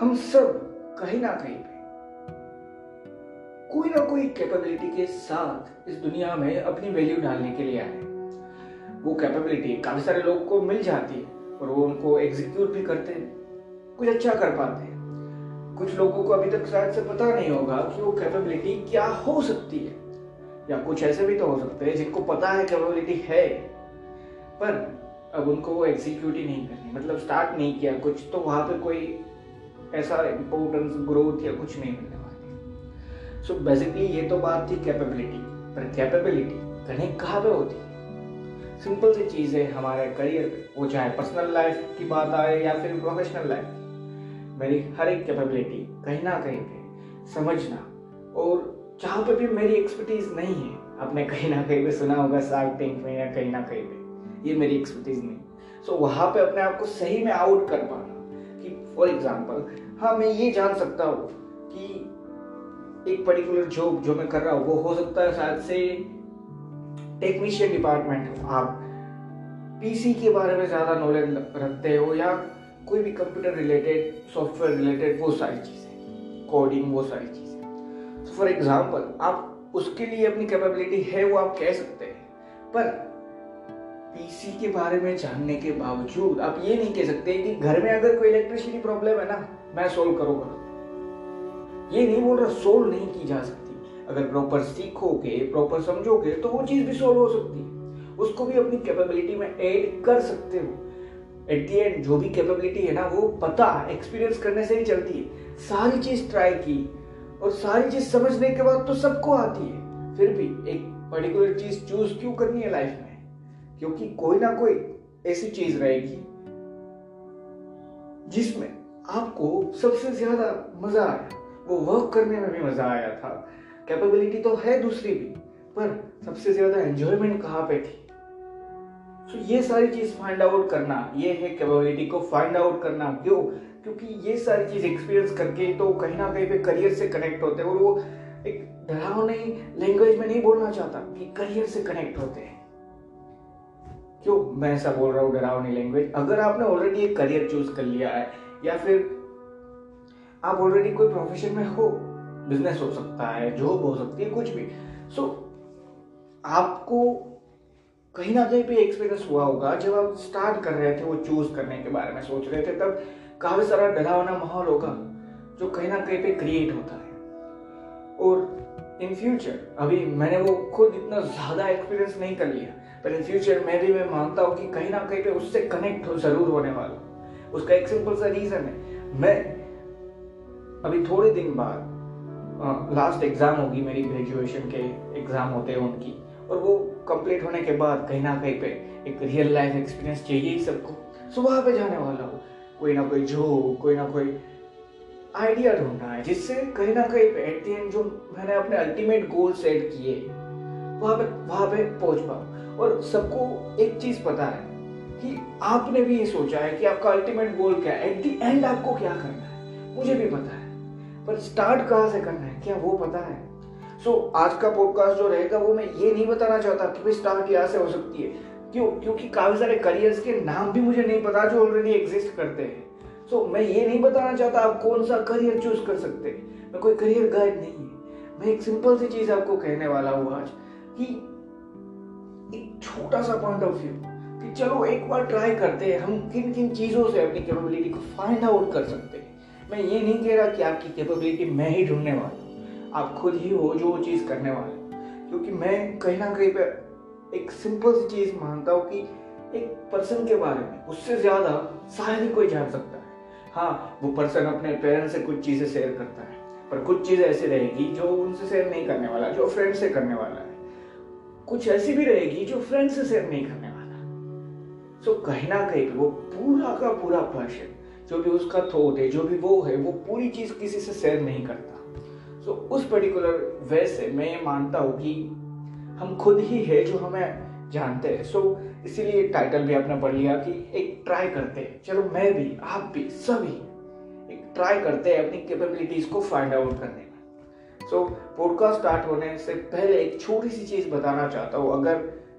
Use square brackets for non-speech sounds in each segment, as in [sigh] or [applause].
हम सब कहीं ना कहीं पे कोई ना कोई कैपेबिलिटी के साथ इस दुनिया में अपनी वैल्यू डालने के लिए आए वो कैपेबिलिटी काफ़ी सारे लोगों को मिल जाती है और वो उनको एग्जीक्यूट भी करते हैं, कुछ अच्छा कर पाते हैं। कुछ लोगों को अभी तक शायद से पता नहीं होगा कि वो कैपेबिलिटी क्या हो सकती है, या कुछ ऐसे भी तो हो सकते हैं जिनको पता है कैपेबिलिटी है। पर अब उनको वो एग्जीक्यूट ही नहीं करनी मतलब स्टार्ट नहीं किया कुछ तो वहाँ पे कोई ऐसा इम्पोर्टेंस ग्रोथ या कुछ नहीं मिलने वाली। सो बेसिकली ये तो बात थी कैपेबिलिटी पर कैपेबिलिटी कहीं कहाँ पे होती? है सिंपल सी चीज़ है हमारे करियर पे। वो चाहे पर्सनल लाइफ की बात आए या फिर प्रोफेशनल लाइफ मेरी हर एक कैपेबिलिटी कहीं ना कहीं पे समझना और जहाँ पे भी मेरी एक्सपर्टीज नहीं है आपने कहीं ना कहीं पे सुना होगा सार्क टैंक में या कहीं ना कहीं पे। ये मेरी एक्सपर्टीज नहीं। सो so, वहाँ पे अपने आप को सही में आउट कर पाना। फॉर एग्ज़ाम्पल हाँ मैं ये जान सकता हूँ कि एक पर्टिकुलर जॉब जो मैं कर रहा हूँ, वो हो सकता है शायद से टेक्नीशियन डिपार्टमेंट आप पीसी के बारे में ज़्यादा नॉलेज रखते हो या कोई भी कंप्यूटर रिलेटेड सॉफ्टवेयर रिलेटेड वो सारी चीज़ें कोडिंग वो सारी चीज़ें। फॉर एग्ज़ाम्पल आप उसके लिए अपनी कैपेबिलिटी है, वो आप कह सकते हैं। पर पीसी के बारे में जानने के बावजूद, आप ये नहीं कह सकते कि घर में अगर कोई इलेक्ट्रिसिटी प्रॉब्लम है ना, मैं सोल्व करूँगा। ये नहीं बोल रहा सोल्व नहीं की जा सकती। अगर प्रॉपर सीखोगे प्रॉपर समझोगे तो वो चीज़ भी सोल्व हो सकती है। उसको भी अपनी कैपेबिलिटी में ऐड कर सकते हो। एट दी एंड जो भी कैपेबिलिटी है ना, वो पता एक्सपीरियंस करने से ही चलती है। सारी चीज़ ट्राई की, और सारी चीज़ समझने के बाद तो सबको आती है। फिर भी एक पर्टिकुलर चीज़ चूज़ क्यों करनी है लाइफ में? क्योंकि कोई ना कोई ऐसी चीज़ रहेगी जिसमें आपको सबसे ज़्यादा मज़ा आया। वो वर्क करने में भी मज़ा आया था। कैपेबिलिटी तो है दूसरी भी, पर सबसे ज़्यादा एंजॉयमेंट कहाँ पे थी? तो ये सारी चीज़ फाइंड आउट करना, ये है कैपेबिलिटी को फाइंड आउट करना। क्यों? क्योंकि ये सारी चीज़ एक्सपीरियंस करके तो कहीं ना कहीं पे करियर से कनेक्ट होते हैं और वो एक डरावने लैंग्वेज में नहीं बोलना चाहता कि करियर से कनेक्ट होते हैं। क्यों? मैं ऐसा बोल रहा हूँ डरावनी लैंग्वेज अगर आपने ऑलरेडी एक करियर चूज़ कर लिया है या फिर आप ऑलरेडी कोई प्रोफेशन में हो बिज़नेस हो सकता है जॉब हो सकती है कुछ भी। सो so, आपको कहीं ना कहीं पे एक्सपीरियंस हुआ होगा जब आप स्टार्ट कर रहे थे वो चूज़ करने के बारे में सोच रहे थे तब काफ़ी सारा डरावना माहौल होगा जो कहीं ना कहीं पे क्रिएट होता है। और इन फ्यूचर अभी मैंने वो खुद इतना ज़्यादा एक्सपीरियंस नहीं कर लिया। पर इन फ्यूचर मैं भी मैं मानता हूँ कि कहीं ना कहीं पे उससे कनेक्ट हो ज़रूर होने वाला उसका एक सिंपल सा रीजन है। मैं अभी थोड़े दिन बाद लास्ट एग्ज़ाम होगी मेरी ग्रेजुएशन के एग्ज़ाम होते हैं उनकी। और वो कंप्लीट होने के बाद कहीं ना कहीं पे एक रियल लाइफ एक्सपीरियंस चाहिए ही सबको। सो वहाँ पे जाने वाला हूँ। कोई ना कोई जो कोई ना कोई आइडिया ढूंढना है, जिससे कहीं ना कहीं पे एट दी एंड जो मैंने अपने अल्टीमेट गोल सेट किए, वहाँ पे वहाँ पे पहुँच पाऊँ। और सबको एक चीज़ पता है कि आपने भी ये सोचा है कि आपका अल्टीमेट गोल क्या है? एट दी एंड आपको क्या करना है? मुझे भी पता है। पर स्टार्ट कहाँ से करना है? क्या वो पता है? सो so, आज का पॉडकास्ट जो रहेगा वो मैं ये नहीं बताना चाहता कि भाई स्टार्ट यहाँ से हो सकती है। क्यों? क्योंकि काफ़ी सारे करियर्स के नाम भी मुझे नहीं पता जो ऑलरेडी एग्जिस्ट करते हैं। सो so, मैं ये नहीं बताना चाहता आप कौन सा करियर चूज़ कर सकते हैं। मैं कोई करियर गाइड नहीं है। मैं एक सिंपल सी चीज़ आपको कहने वाला हूँ आज कि छोटा सा पॉइंट ऑफ़ व्यू कि चलो एक बार ट्राई करते हैं, हम किन किन चीज़ों से अपनी कैपेबिलिटी को फाइंड आउट कर सकते हैं। मैं ये नहीं कह रहा कि आपकी कैपेबिलिटी मैं ही ढूँढने वाला हूँ, आप खुद ही हो, जो वो चीज़ करने वाले क्योंकि मैं कहीं ना कहीं पर एक सिंपल सी चीज़ मानता हूँ कि एक पर्सन के बारे में, उससे ज़्यादा शायद ही कोई जान सकता है। हाँ वो पर्सन अपने पेरेंट्स से कुछ चीज़ें शेयर करता है, पर कुछ चीज़ ऐसी रहेगी जो उनसे शेयर नहीं करने वाला, जो फ्रेंड से करने वाला है। कुछ ऐसी भी रहेगी जो फ्रेंड से शेयर नहीं करने वाला। सो कहीं ना कहीं वो पूरा का पूरा पर्सन जो भी उसका थॉट है जो भी वो है वो पूरी चीज़ किसी से शेयर नहीं करता। सो उस पर्टिकुलर वे से मैं ये मानता हूँ कि हम खुद ही है जो हमें जानते हैं। सो so, इसीलिए टाइटल भी आपने पढ़ लिया कि एक ट्राई करते हैं। चलो मैं भी आप भी सभी एक ट्राई करते हैं अपनी कैपेबिलिटीज को फाइंड आउट करने सो पॉडकास्ट स्टार्ट होने से पहले एक छोटी सी चीज़ बताना चाहता हूँ। अगर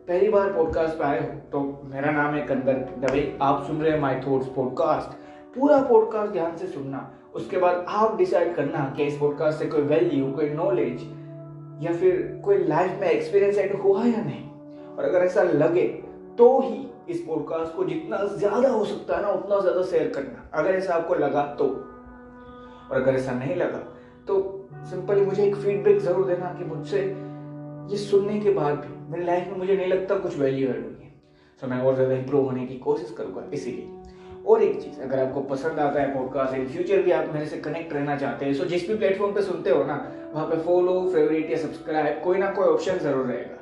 पहली बार पॉडकास्ट पे आए हो तो मेरा नाम है कंदर दवे। आप सुन रहे हैं माई थॉट्स पॉडकास्ट पूरा पॉडकास्ट ध्यान से सुनना। उसके बाद आप डिसाइड करना कि इस पॉडकास्ट से कोई वैल्यू कोई नॉलेज या फिर कोई लाइफ में एक्सपीरियंस ऐड हुआ या नहीं। और अगर ऐसा लगे तो ही इस पॉडकास्ट को जितना ज़्यादा हो सकता है ना, उतना ज़्यादा शेयर करना। अगर ऐसा आपको लगा तो। और अगर ऐसा नहीं लगा तो सिंपली मुझे एक फीडबैक ज़रूर देना कि मुझसे ये सुनने के बाद भी मेरी लाइफ में मुझे नहीं लगता कुछ वैल्यू ऐड हुई है तो मैं और ज़्यादा इंप्रूव होने की कोशिश करूँगा इसीलिए। और एक चीज़, अगर आपको पसंद आता है पॉडकास्ट इन फ्यूचर भी आप मेरे से कनेक्ट रहना चाहते हैं सो जिस भी प्लेटफॉर्म पे सुनते हो ना, वहाँ पे फॉलो फेवरेट या सब्सक्राइब कोई ना कोई ऑप्शन ज़रूर रहेगा।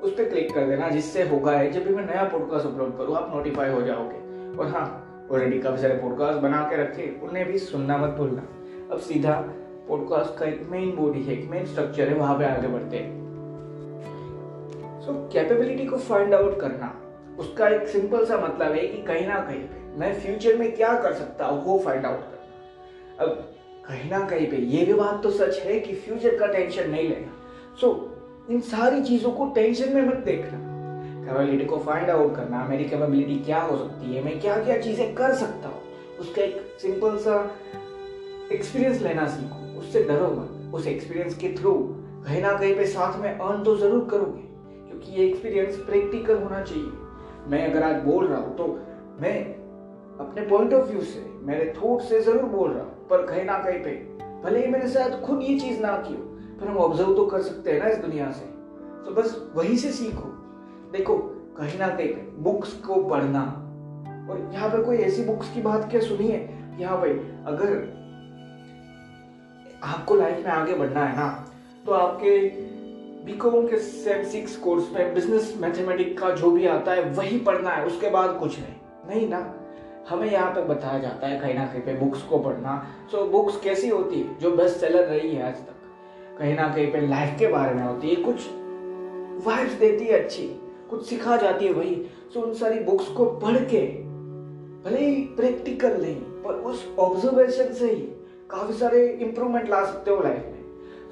उस पर क्लिक कर देना, जिससे होगा है, जब भी मैं नया पॉडकास्ट अपलोड करूँ, आप नोटिफाई हो जाओगे। और हाँ ऑलरेडी काफ़ी सारे पॉडकास्ट बना के रखे, उन्हें भी सुनना मत भूलना। अब सीधा पॉडकास्ट का एक मेन बॉडी है एक मेन स्ट्रक्चर है वहाँ पे आगे बढ़ते हैं। सो कैपेबिलिटी को फाइंड आउट करना उसका एक सिंपल सा मतलब है कि कहीं ना कहीं पे मैं फ्यूचर में क्या कर सकता हूँ वो फाइंड आउट करना। अब कहीं ना कहीं पे ये भी बात तो सच है कि फ्यूचर का टेंशन नहीं लेना। सो so, इन सारी चीज़ों को टेंशन में मत देखना। कैपेबिलिटी को फाइंड आउट करना मेरी कैपेबिलिटी क्या हो सकती है मैं क्या क्या चीज़ें कर सकता हूँ। उसका एक सिंपल सा एक्सपीरियंस लेना सीखो। उससे डरो मत, उस एक्सपीरियंस के थ्रू कहीं ना कहीं पे साथ में अर्न तो ज़रूर करोगे, क्योंकि ये एक्सपीरियंस प्रैक्टिकल होना चाहिए। मैं अगर आज बोल रहा हूँ तो मैं अपने पॉइंट ऑफ़ व्यू से, मेरे थॉट से ज़रूर बोल रहा हूँ, पर कहीं ना कहीं पे भले ही मैंने शायद खुद ये चीज़ ना की हो, पर हम ऑब्ज़र्व तो कर सकते हैं ना इस दुनिया से। तो बस वही से सीखो। देखो, कहीं ना कहीं पे बुक्स को पढ़ना, और यहाँ पे कोई ऐसी बुक्स की बात क्या सुनी है? कि हाँ भाई अगर आपको लाइफ में आगे बढ़ना है ना तो आपके बीकॉम के सेम सिक्स कोर्स में बिज़नेस मैथमेटिक का जो भी आता है वही पढ़ना है उसके बाद कुछ नहीं। नहीं ना। हमें यहाँ पे बताया जाता है कहीं ना कहीं पे बुक्स को पढ़ना। सो so, बुक्स कैसी होती है? जो बेस्ट सेलर रही है आज तक। कहीं ना कहीं पे लाइफ के बारे में होती है। कुछ वाइब्स देती है अच्छी। कुछ सिखा जाती है वही। सो so, उन सारी बुक्स को पढ़ के भले ही प्रैक्टिकल नहीं पर उस ऑब्जर्वेशन से ही काफ़ी सारे इंप्रूवमेंट ला सकते हो लाइफ में।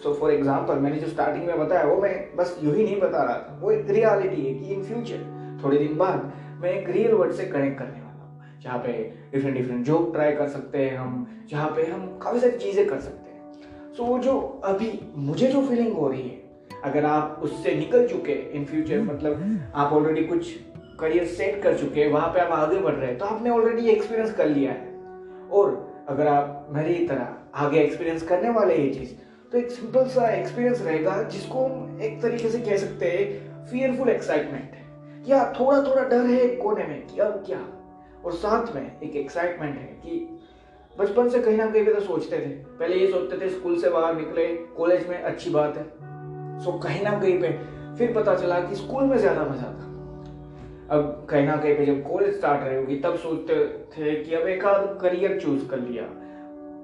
सो फॉर एग्ज़ाम्पल मैंने जो स्टार्टिंग में बताया, वो मैं बस यू ही नहीं बता रहा था। वो एक रियलिटी है कि इन फ्यूचर थोड़े दिन बाद, मैं एक रियल वर्ड से कनेक्ट करने वाला हूँ। जहाँ पे डिफरेंट डिफरेंट जॉब ट्राई कर सकते हैं हम, जहाँ पे हम काफ़ी सारी चीज़ें कर सकते हैं। सो वो जो अभी मुझे जो फीलिंग हो रही है, अगर आप उससे निकल चुके इन फ्यूचर मतलब आप ऑलरेडी कुछ करियर सेट कर चुके हैं, वहाँ पे आप आगे बढ़ रहे हैं तो आपने ऑलरेडी एक्सपीरियंस कर लिया है। और अगर आप मेरी तरह आगे एक्सपीरियंस करने वाले ये चीज़ तो एक सिंपल सा एक्सपीरियंस रहेगा जिसको हम एक तरीके से कह सकते हैं फियरफुल एक्साइटमेंट या थोड़ा थोड़ा डर है कोने में कि अब क्या? और साथ में एक एक्साइटमेंट है कि बचपन से कहीं ना कहीं तो सोचते थे। पहले ये सोचते थे स्कूल से बाहर निकले, कॉलेज में अच्छी बात है। सो कहीं ना कहीं पे फिर पता चला कि स्कूल में ज़्यादा मज़ा था अब कहीं ना कहीं पे जब कॉलेज स्टार्ट रही होगी, तब सोचते थे कि अब एक आध करियर चूज़ कर लिया।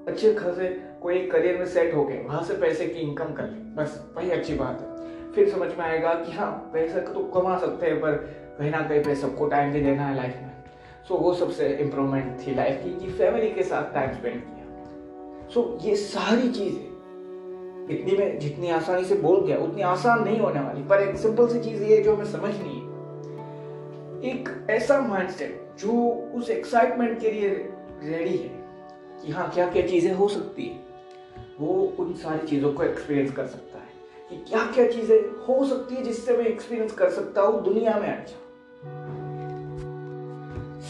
अच्छे खासे कोई करियर में सेट हो गए वहाँ से पैसे की इनकम कर ली। बस, वही अच्छी बात है। फिर समझ में आएगा कि हाँ पैसा तो कमा सकते हैं, पर कहीं ना कहीं पे सबको टाइम भी देना है लाइफ में। सो वो सबसे इम्प्रूवमेंट थी लाइफ की, कि फैमिली के साथ टाइम स्पेंड किया। सो ये सारी चीज़ें, इतनी में जितनी आसानी से बोल गया, उतनी आसान नहीं होने वाली, पर एक सिंपल सी चीज़ ये जो हमें समझनी है। एक ऐसा माइंडसेट जो उस एक्साइटमेंट के लिए रेडी है कि हाँ क्या क्या चीज़ें हो सकती है। वो उन सारी चीज़ों को एक्सपीरियंस कर सकता है कि क्या क्या चीज़ें हो सकती है जिससे मैं एक्सपीरियंस कर सकता हूँ दुनिया में अच्छा।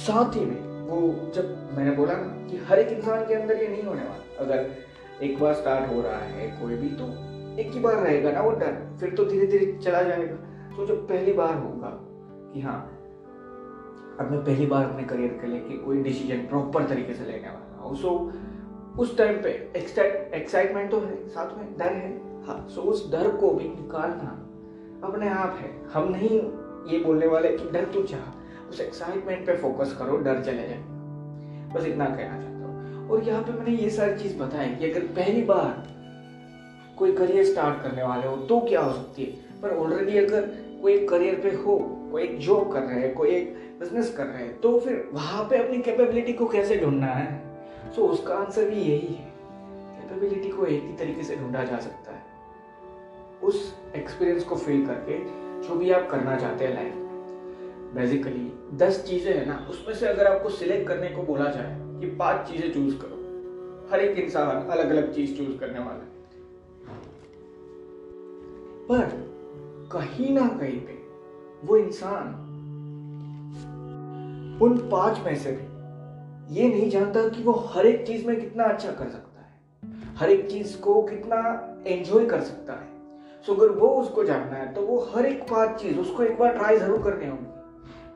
साथ ही में वो जब मैंने बोला ना कि हर एक इंसान के अंदर ये नहीं होने वाला, अगर एक बार स्टार्ट हो रहा है कोई भी तो एक ही बार रहेगा ना वो डर फिर तो धीरे धीरे चला जाएगा। तो जब पहली बार होगा कि हाँ अब मैं पहली बार अपने करियर के लेके कोई डिसीज़न प्रॉपर तरीके से लेने वाला हूँ। सो उस टाइम पे एक्साइटमेंट तो है साथ में डर है। हाँ। सो उस डर को भी निकालना अपने आप है। हम नहीं ये बोलने वाले कि डर तू चाह उस एक्साइटमेंट पे फोकस करो डर चले जाए। बस इतना कहना चाहता हूँ। और यहाँ पे मैंने ये सारी चीज़ बताई कि अगर पहली बार कोई करियर स्टार्ट करने वाले हो तो क्या हो सकती है? पर ऑलरेडी अगर कोई करियर पे हो कोई एक जॉब कर रहे हैं कोई एक बिज़नेस कर रहे हैं तो फिर वहाँ पे अपनी कैपेबिलिटी को कैसे ढूंढना है? सो so, उसका आंसर भी यही है। कैपेबिलिटी को एक ही तरीके से ढूंढा जा सकता है। उस एक्सपीरियंस को फील करके जो भी आप करना चाहते हैं लाइफ बेसिकली दस चीज़ें है ना उसमें से अगर आपको सिलेक्ट करने को बोला जाए कि पाँच चीज़ें चूज़ करो हर एक इंसान अलग अलग चीज़ चूज़ करने वाला है। पर कहीं ना कहीं पे वो इंसान उन पाँच में से भी। ये नहीं जानता कि वो हर एक चीज़ में कितना अच्छा कर सकता है। हर एक चीज़ को कितना एंजॉय कर सकता है। सो अगर वो उसको जानना है तो वो हर एक पाँच चीज़, उसको एक बार ट्राई ज़रूर करनी होगी।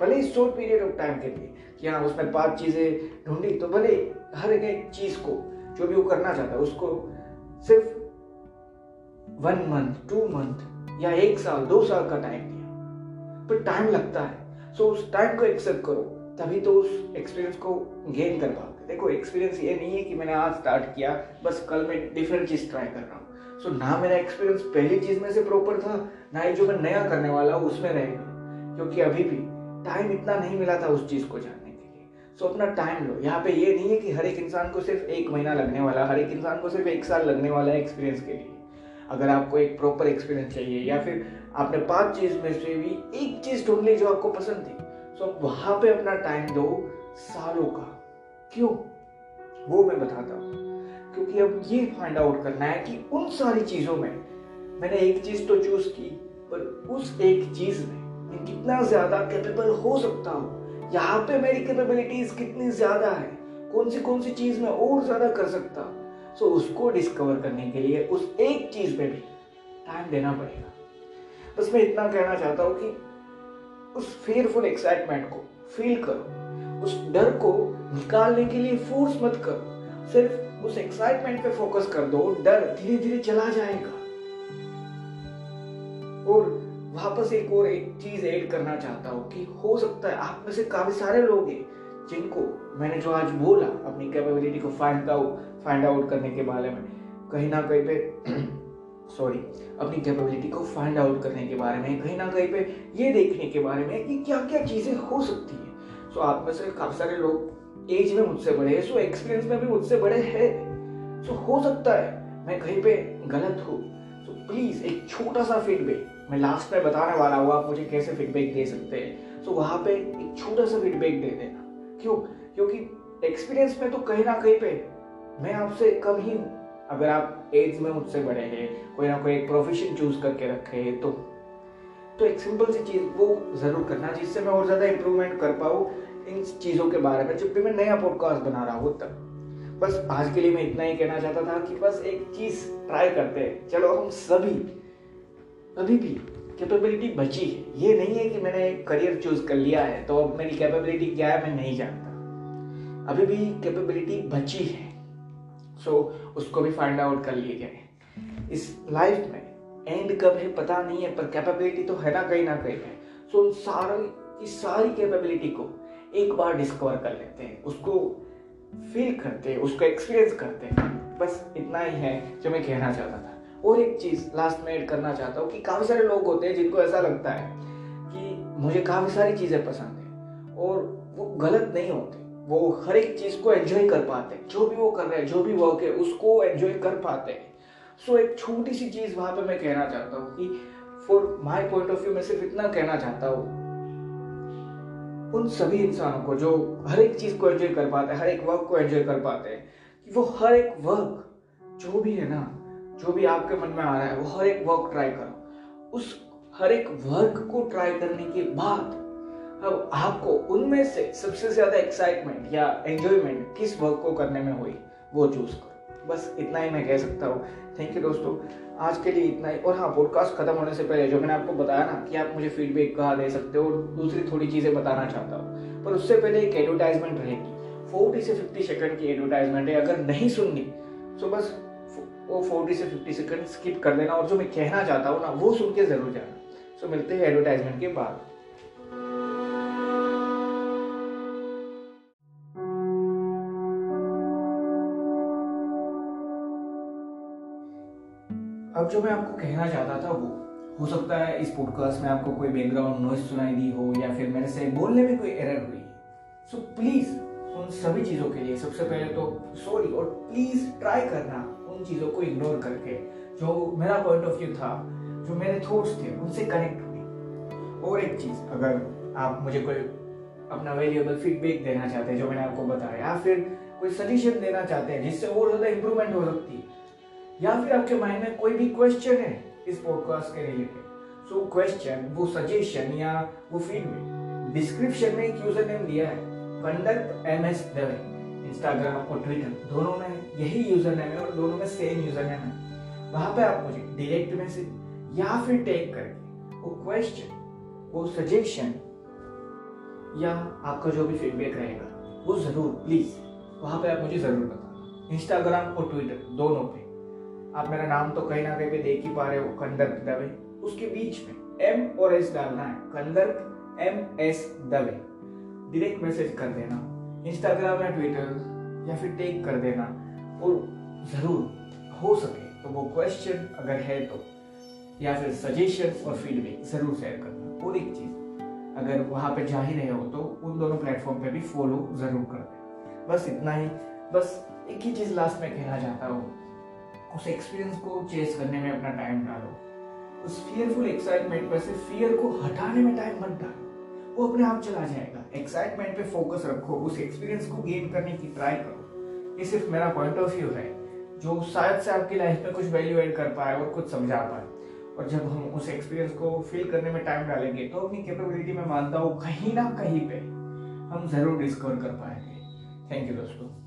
भले ही शॉर्ट पीरियड ऑफ़ टाइम के लिए कि हाँ उसने पाँच चीज़ें ढूंढी तो भले हर एक चीज़ को, जो भी वो करना चाहता है, उसको सिर्फ़ वन मंथ टू मंथ या एक साल, दो साल का टाइम दिया। पर टाइम लगता है। सो उस टाइम को एक्सेप्ट करो। तभी तो उस एक्सपीरियंस को गेन कर पाओगे देखो एक्सपीरियंस ये नहीं है कि मैंने आज स्टार्ट किया बस कल मैं डिफरेंट चीज़ ट्राई कर रहा हूँ। सो so, ना मेरा एक्सपीरियंस पहली चीज़ में से प्रॉपर था ना ही जो मैं नया करने वाला हूँ उसमें रहेगा क्योंकि अभी भी टाइम इतना नहीं मिला था उस चीज़ को जानने के लिए। सो अपना टाइम लो। यहाँ पे ये नहीं है कि हर एक इंसान को सिर्फ़ एक महीना लगने वाला हर एक इंसान को सिर्फ़ एक साल लगने वाला है एक्सपीरियंस के लिए। अगर आपको एक प्रॉपर एक्सपीरियंस चाहिए या फिर आपने पाँच चीज़ में से भी एक चीज़ ढूंढ ली जो आपको पसंद थी तो आप वहाँ पे अपना टाइम दो सालों का। क्यों? वो मैं बताता हूँ। क्योंकि अब ये फाइंड आउट करना है कि उन सारी चीज़ों में मैंने एक चीज़ तो चूज़ की पर उस एक चीज़ में मैं कितना ज़्यादा कैपेबल हो सकता हूँ? यहाँ पे मेरी कैपेबिलिटीज कितनी ज़्यादा है? कौन सी कौन सी चीज़ में और ज़्यादा कर सकता हूँ? सो so, उसको डिस्कवर करने के लिए उस एक चीज़ में भी टाइम देना पड़ेगा। बस मैं इतना कहना चाहता हूँ कि उस फेयरफुल एक्साइटमेंट को फील करो। उस डर को निकालने के लिए फोर्स मत करो। सिर्फ़ उस एक्साइटमेंट पे फोकस कर दो। डर धीरे धीरे चला जाएगा। और वापस एक और एक चीज़ ऐड करना चाहता हूँ कि हो सकता है आप में से काफ़ी सारे लोग हैं जिनको मैंने जो आज बोला, अपनी कैपेबिलिटी को फाइंड आउट फाइंड आउट करने के बारे में, कहीं ना कहीं पे [clears throat] सॉरी अपनी कैपेबिलिटी को फाइंड आउट करने के बारे में कहीं ना कहीं पे ये देखने के बारे में कि क्या क्या चीज़ें हो सकती है। सो so, आप में से काफ़ी सारे लोग एज में मुझसे बड़े हैं सो एक्सपीरियंस में भी मुझसे बड़े हैं। सो so, हो सकता है मैं कहीं पे गलत हूँ। सो प्लीज़ एक छोटा सा फीडबैक मैं लास्ट में बताने वाला हूँ आप मुझे कैसे फीडबैक दे सकते हैं। सो वहाँ पे एक छोटा सा फीडबैक दे देना। क्यों? क्योंकि एक्सपीरियंस में तो कहीं ना कहीं पे मैं आपसे कम ही हूँ। अगर आप एज में मुझसे बड़े हैं, कोई ना कोई एक प्रोफेशन चूज़ करके रखे हैं तो तो एक सिंपल सी चीज़ वो ज़रूर करना जिससे मैं और ज़्यादा इम्प्रूवमेंट कर पाऊँ इन चीज़ों के बारे में। जब भी मैं नया पॉडकास्ट बना रहा हूँ, तब। बस आज के लिए मैं इतना ही कहना चाहता था कि बस एक चीज़ ट्राई करते हैं। चलो हम सभी, अभी भी कैपेबिलिटी बची है। ये नहीं है कि मैंने एक करियर चूज़ कर लिया है तो अब मेरी कैपेबिलिटी क्या है, मैं नहीं जानता। अभी भी कैपेबिलिटी बची है। सो so, उसको भी फाइंड आउट कर लिए गए। इस लाइफ में एंड कब है पता नहीं है पर कैपेबिलिटी तो है ना कहीं ना कहीं है। सो so, सारी की सारी कैपेबिलिटी को एक बार डिस्कवर कर लेते हैं। उसको फील करते हैं उसको एक्सपीरियंस करते हैं। बस इतना ही है जो मैं कहना चाहता था। और एक चीज़ लास्ट में ऐड करना चाहता हूँ कि काफ़ी सारे लोग होते हैं जिनको ऐसा लगता है कि मुझे काफ़ी सारी चीज़ें पसंद है और वो गलत नहीं होते। वो हर एक चीज़ को एंजॉय कर पाते हैं। जो भी वो कर रहे हैं, जो भी वर्क है, उसको एंजॉय कर पाते हैं। सो एक छोटी सी चीज़ वहाँ पे मैं कहना चाहता हूँ कि for my point of view मैं सिर्फ़ इतना कहना चाहता हूँ। उन सभी इंसानों को जो हर एक चीज़ को एंजॉय कर पाते हैं, हर एक वर्क को एंजॉय कर पाते हैं, कि वो हर एक वर्क जो भी है ना, जो भी आपके मन में आ रहा है, वो हर एक वर्क ट्राई करो। उस हर एक वर्क को ट्राई करने के बाद अब आपको उनमें से सबसे ज़्यादा एक्साइटमेंट या एंजॉयमेंट किस वर्क को करने में हुई, वो चूज़ करो। बस इतना ही मैं कह सकता हूँ। थैंक यू दोस्तों। आज के लिए इतना ही। और हाँ पॉडकास्ट खत्म होने से पहले जो मैंने आपको बताया ना कि आप मुझे फीडबैक कहा दे सकते हो और दूसरी थोड़ी चीज़ें बताना चाहता हूँ। पर उससे पहले एक एडवर्टाइजमेंट रहेगी। फोर्टी से फिफ्टी सेकंड की एडवर्टाइजमेंट है। अगर नहीं सुननी तो बस वो फोर्टी से फिफ्टी सेकंड स्किप कर देना। और जो मैं कहना चाहता हूँ ना, वो सुन के ज़रूर जाना। सो मिलते हैं एडवर्टाइजमेंट के बाद। अब जो मैं आपको कहना चाहता था वो हो सकता है इस पॉडकास्ट में आपको कोई बैकग्राउंड नॉइज़ सुनाई दी हो या फिर मेरे से बोलने में कोई एरर हुई। सो so, प्लीज़ उन सभी चीज़ों के लिए सबसे पहले तो सॉरी और प्लीज़ ट्राई करना उन चीज़ों को इग्नोर करके जो मेरा पॉइंट ऑफ़ व्यू था जो मेरे थॉट्स थे उनसे कनेक्ट हुई। और एक चीज़ अगर आप मुझे कोई अपना वेरिएबल फीडबैक देना चाहते हैं जो मैंने आपको बताया या फिर कोई सजेशन देना चाहते हैं जिससे और ज़्यादा इंप्रूवमेंट हो सकती है या फिर आपके माइंड में कोई भी क्वेश्चन है इस पॉडकास्ट के रिलेटेड सो क्वेश्चन वो सजेशन या वो फीडबैक डिस्क्रिप्शन में एक यूज़र नेम दिया है conduct M S Dave Instagram और ट्विटर दोनों में यही यूज़र नेम है और दोनों में सेम यूज़र नेम है। वहाँ पे आप मुझे डायरेक्ट मैसेज या फिर टेक करके वो क्वेश्चन वो सजेशन या आपका जो भी फीडबैक रहेगा, वो ज़रूर प्लीज़ वहाँ पे आप मुझे ज़रूर बताना। इंस्टाग्राम और ट्विटर दोनों पे। आप मेरा नाम तो कहीं ना कहीं पे देख ही पा रहे हो कंदर्प दवे। उसके बीच में एम और एस डालना है Kandarp M S Dave. Direct message कर देना। इंस्टाग्राम या ट्विटर या फिर टेक कर देना। और ज़रूर हो सके तो वो क्वेश्चन अगर है तो या फिर सजेशन और फीडबैक ज़रूर शेयर करना। और एक चीज़, अगर वहाँ पे जा ही रहे हो तो उन दोनों प्लेटफॉर्म पे भी फॉलो ज़रूर कर बस इतना ही। बस एक ही चीज़ लास्ट में कहना चाहता हूँ। उस एक्सपीरियंस को चेस करने में अपना टाइम डालो। उस फियरफुल एक्साइटमेंट पर से फियर को हटाने में टाइम मत डालो। वो अपने आप चला जाएगा। एक्साइटमेंट पे फोकस रखो। उस एक्सपीरियंस को गेन करने की ट्राई करो। ये सिर्फ़ मेरा पॉइंट ऑफ़ व्यू है, जो शायद से आपकी लाइफ में कुछ वैल्यू एड कर पाए और कुछ समझा पाए। और जब हम उस एक्सपीरियंस को फील करने में टाइम डालेंगे तो अपनी कैपेबिलिटी में मानता हूँ कहीं ना कहीं पे हम ज़रूर डिस्कवर कर पाएँगे। थैंक यू दोस्तों।